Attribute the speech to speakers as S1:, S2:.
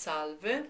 S1: Salve.